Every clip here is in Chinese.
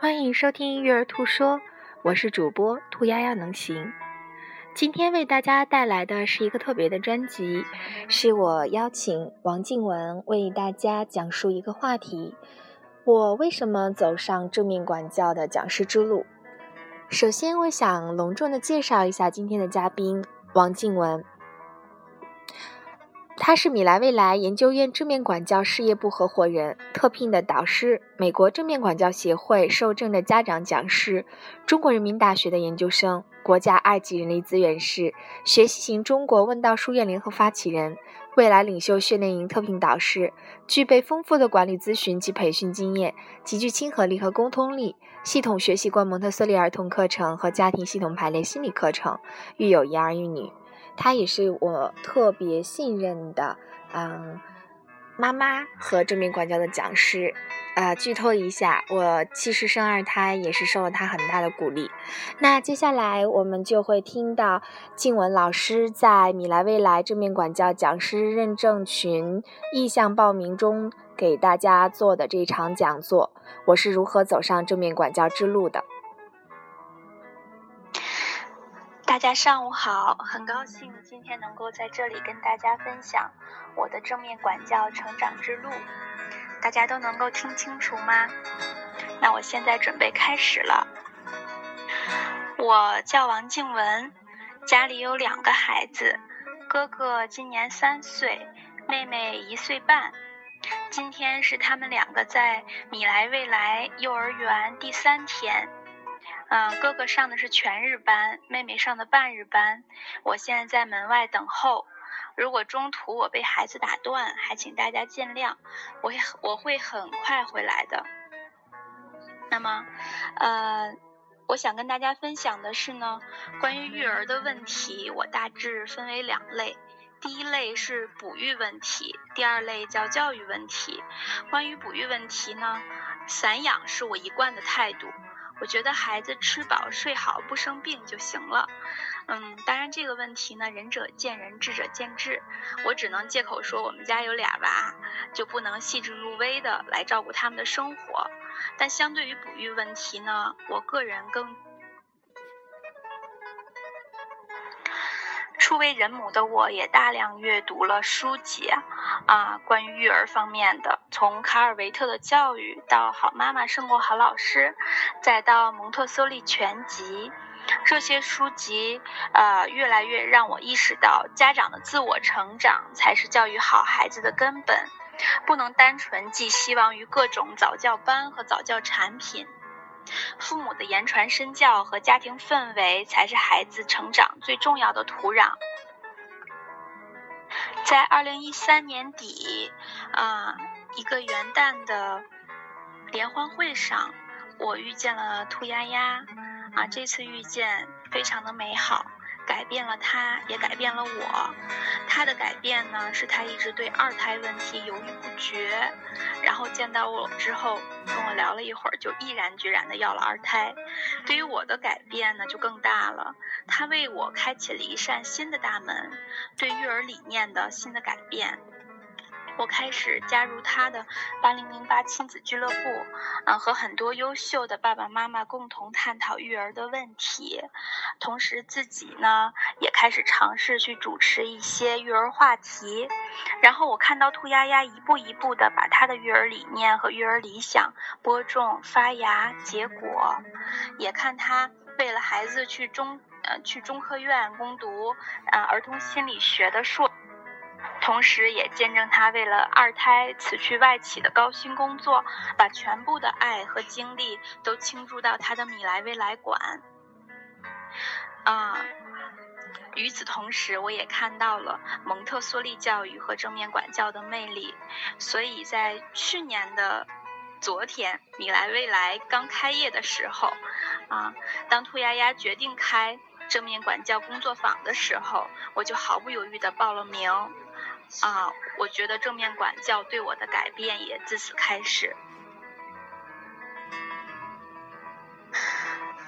欢迎收听育儿兔说，我是主播兔丫丫能行。今天为大家带来的是一个特别的专辑，是我邀请王静文为大家讲述一个话题：我为什么走上正面管教的讲师之路？首先，我想隆重的介绍一下今天的嘉宾王静文。他是米莱未来研究院正面管教事业部合伙人，特聘的导师，美国正面管教协会受证的家长讲师，中国人民大学的研究生，国家二级人力资源师，学习型中国问道书院联合发起人，未来领袖训练营特聘导师，具备丰富的管理咨询及培训经验，极具亲和力和沟通力，系统学习过蒙特梭利儿童课程和家庭系统排列心理课程，育有一儿一女。她也是我特别信任的，嗯，妈妈和正面管教的讲师。呃，剧透一下，我其实生二胎也是受了她很大的鼓励。那接下来我们就会听到静文老师在米莱未来正面管教讲师认证群意向报名中给大家做的这场讲座，我是如何走上正面管教之路的。大家上午好，很高兴今天能够在这里跟大家分享我的正面管教成长之路。大家都能够听清楚吗？那我现在准备开始了。我叫王静文，家里有两个孩子，哥哥今年三岁，妹妹一岁半。今天是他们两个在米莱未来幼儿园第三天。嗯，哥哥上的是全日班，妹妹上的半日班。我现在在门外等候。如果中途我被孩子打断，还请大家见谅。我我会很快回来的。那么，呃，我想跟大家分享的是呢，关于育儿的问题，我大致分为两类。第一类是哺育问题，第二类叫教育问题。关于哺育问题呢，散养是我一贯的态度。我觉得孩子吃饱睡好不生病就行了，嗯，当然这个问题呢，仁者见仁，智者见智。我只能借口说我们家有俩娃，就不能细致入微的来照顾他们的生活。但相对于哺育问题呢，我个人更。初为人母的我，也大量阅读了书籍啊，关于育儿方面的，从卡尔维特的教育到好妈妈胜过好老师，再到蒙特梭利全集，这些书籍呃，越来越让我意识到，家长的自我成长才是教育好孩子的根本，不能单纯寄希望于各种早教班和早教产品。父母的言传身教和家庭氛围才是孩子成长最重要的土壤。在二零一三年底，啊，一个元旦的联欢会上，我遇见了兔丫丫，啊，这次遇见非常的美好。改变了他，也改变了我。他的改变呢，是他一直对二胎问题犹豫不决，然后见到我之后，跟我聊了一会儿，就毅然决然的要了二胎。对于我的改变呢，就更大了。他为我开启了一扇新的大门，对育儿理念的新的改变。我开始加入他的八零零八亲子俱乐部，嗯，和很多优秀的爸爸妈妈共同探讨育儿的问题，同时自己呢也开始尝试去主持一些育儿话题。然后我看到兔丫丫一步一步的把他的育儿理念和育儿理想播种、发芽、结果，也看他为了孩子去中呃去中科院攻读啊儿童心理学的硕。同时，也见证他为了二胎辞去外企的高薪工作，把全部的爱和精力都倾注到他的米莱未来馆。啊，与此同时，我也看到了蒙特梭利教育和正面管教的魅力。所以在去年的昨天，米莱未来刚开业的时候，啊，当兔丫丫决定开正面管教工作坊的时候，我就毫不犹豫的报了名。啊，我觉得正面管教对我的改变也自此开始。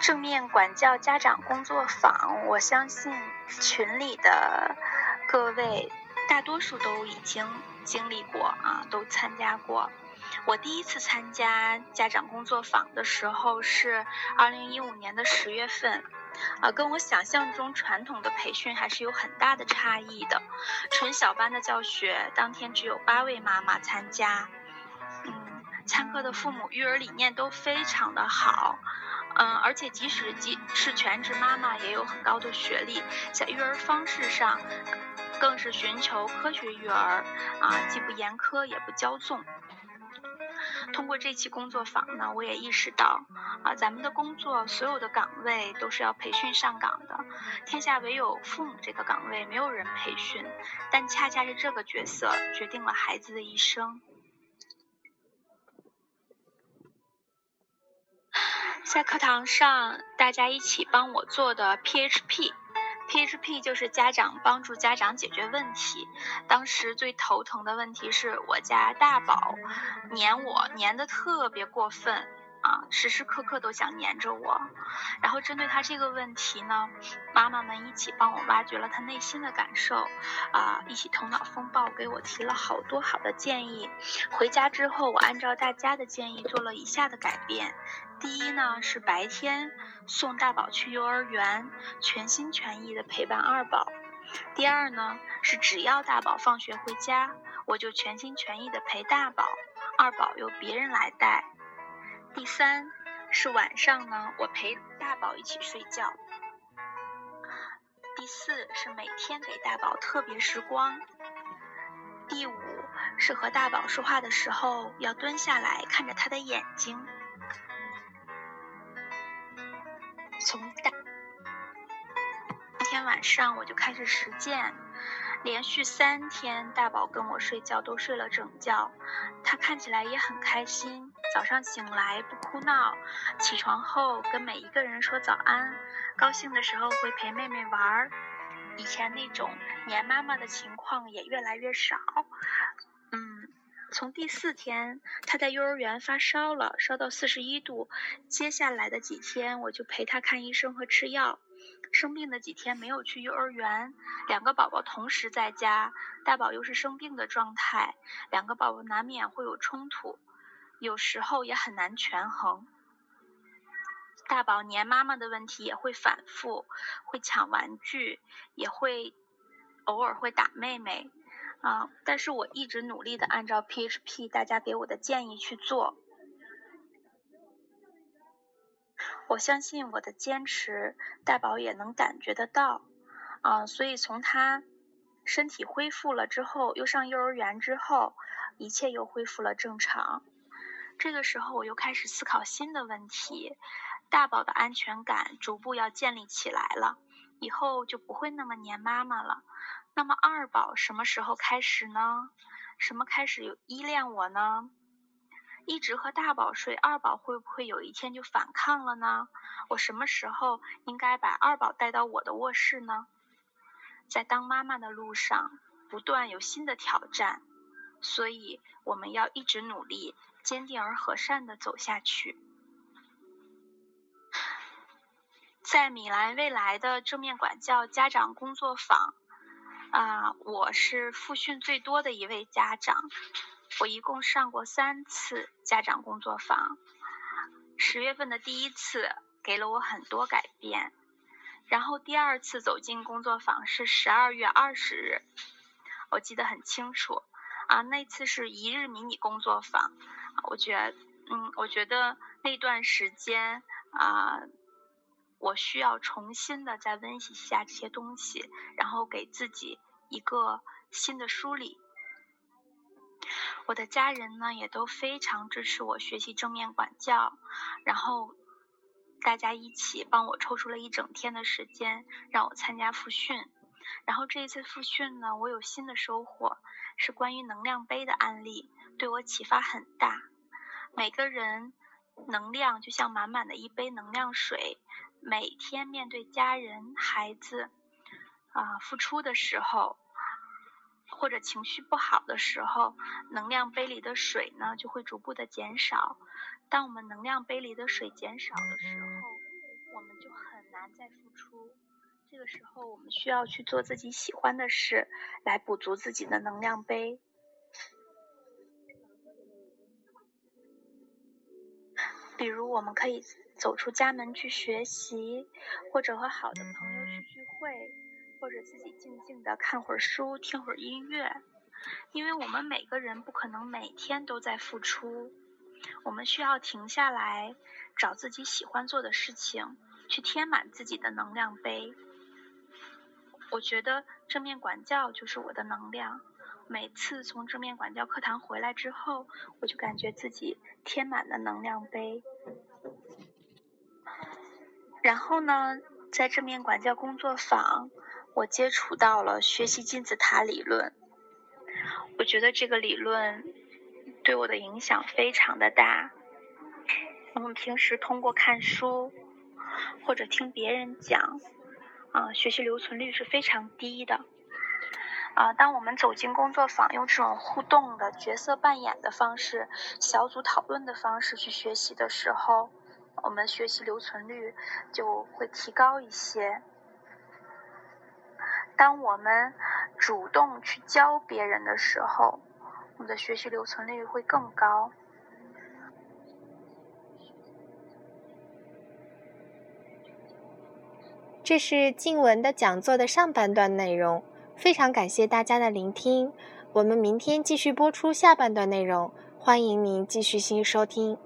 正面管教家长工作坊，我相信群里的各位大多数都已经经历过啊，都参加过。我第一次参加家长工作坊的时候是二零一五年的十月份，啊，跟我想象中传统的培训还是有很大的差异的。纯小班的教学，当天只有八位妈妈参加，嗯，参课的父母育儿理念都非常的好，嗯，而且即使即是全职妈妈，也有很高的学历，在育儿方式上，更是寻求科学育儿，啊，既不严苛也不骄纵。通过这期工作坊呢，我也意识到，啊，咱们的工作所有的岗位都是要培训上岗的，天下唯有父母这个岗位没有人培训，但恰恰是这个角色决定了孩子的一生。在课堂上，大家一起帮我做的 PHP。PHP 就是家长帮助家长解决问题。当时最头疼的问题是我家大宝黏我，黏的特别过分时时刻刻都想黏着我。然后针对他这个问题呢，妈妈们一起帮我挖掘了他内心的感受，啊，一起头脑风暴给我提了好多好的建议。回家之后，我按照大家的建议做了以下的改变。第一呢，是白天送大宝去幼儿园，全心全意的陪伴二宝；第二呢，是只要大宝放学回家，我就全心全意的陪大宝，二宝由别人来带；第三是晚上呢，我陪大宝一起睡觉；第四是每天给大宝特别时光；第五是和大宝说话的时候要蹲下来看着他的眼睛。从大那天晚上我就开始实践，连续三天大宝跟我睡觉都睡了整觉，他看起来也很开心。早上醒来不哭闹，起床后跟每一个人说早安，高兴的时候会陪妹妹玩儿。以前那种黏妈妈的情况也越来越少。嗯从第四天，他在幼儿园发烧了，烧到四十一度。接下来的几天，我就陪他看医生和吃药。生病的几天没有去幼儿园，两个宝宝同时在家，大宝又是生病的状态，两个宝宝难免会有冲突，有时候也很难权衡。大宝黏妈妈的问题也会反复，会抢玩具，也会偶尔会打妹妹。啊！但是我一直努力的按照 PHP 大家给我的建议去做。我相信我的坚持，大宝也能感觉得到。啊，所以从他身体恢复了之后，又上幼儿园之后，一切又恢复了正常。这个时候，我又开始思考新的问题。大宝的安全感逐步要建立起来了，以后就不会那么黏妈妈了。那么二宝什么时候开始呢？什么开始有依恋我呢？一直和大宝睡，二宝会不会有一天就反抗了呢？我什么时候应该把二宝带到我的卧室呢？在当妈妈的路上，不断有新的挑战，所以我们要一直努力，坚定而和善的走下去。在米兰未来的正面管教家长工作坊。啊，我是复训最多的一位家长，我一共上过三次家长工作坊。十月份的第一次给了我很多改变，然后第二次走进工作坊是十二月二十日，我记得很清楚。啊，那次是一日迷你工作坊，我觉，嗯，我觉得那段时间啊。我需要重新的再温习一下这些东西，然后给自己一个新的梳理。我的家人呢也都非常支持我学习正面管教，然后大家一起帮我抽出了一整天的时间让我参加复训。然后这一次复训呢，我有新的收获，是关于能量杯的案例，对我启发很大。每个人能量就像满满的一杯能量水。每天面对家人、孩子啊付出的时候，或者情绪不好的时候，能量杯里的水呢就会逐步的减少。当我们能量杯里的水减少的时候，我们就很难再付出。这个时候，我们需要去做自己喜欢的事，来补足自己的能量杯。比如我们可以走出家门去学习，或者和好的朋友去聚会，或者自己静静的看会儿书、听会儿音乐。因为我们每个人不可能每天都在付出，我们需要停下来，找自己喜欢做的事情，去填满自己的能量杯。我觉得正面管教就是我的能量。每次从正面管教课堂回来之后，我就感觉自己填满了能量杯。然后呢，在正面管教工作坊，我接触到了学习金字塔理论。我觉得这个理论对我的影响非常的大。我们平时通过看书或者听别人讲，啊，学习留存率是非常低的。啊，当我们走进工作坊，用这种互动的角色扮演的方式、小组讨论的方式去学习的时候，我们学习留存率就会提高一些。当我们主动去教别人的时候，我们的学习留存率会更高。这是静文的讲座的上半段内容，非常感谢大家的聆听。我们明天继续播出下半段内容，欢迎您继续新收听。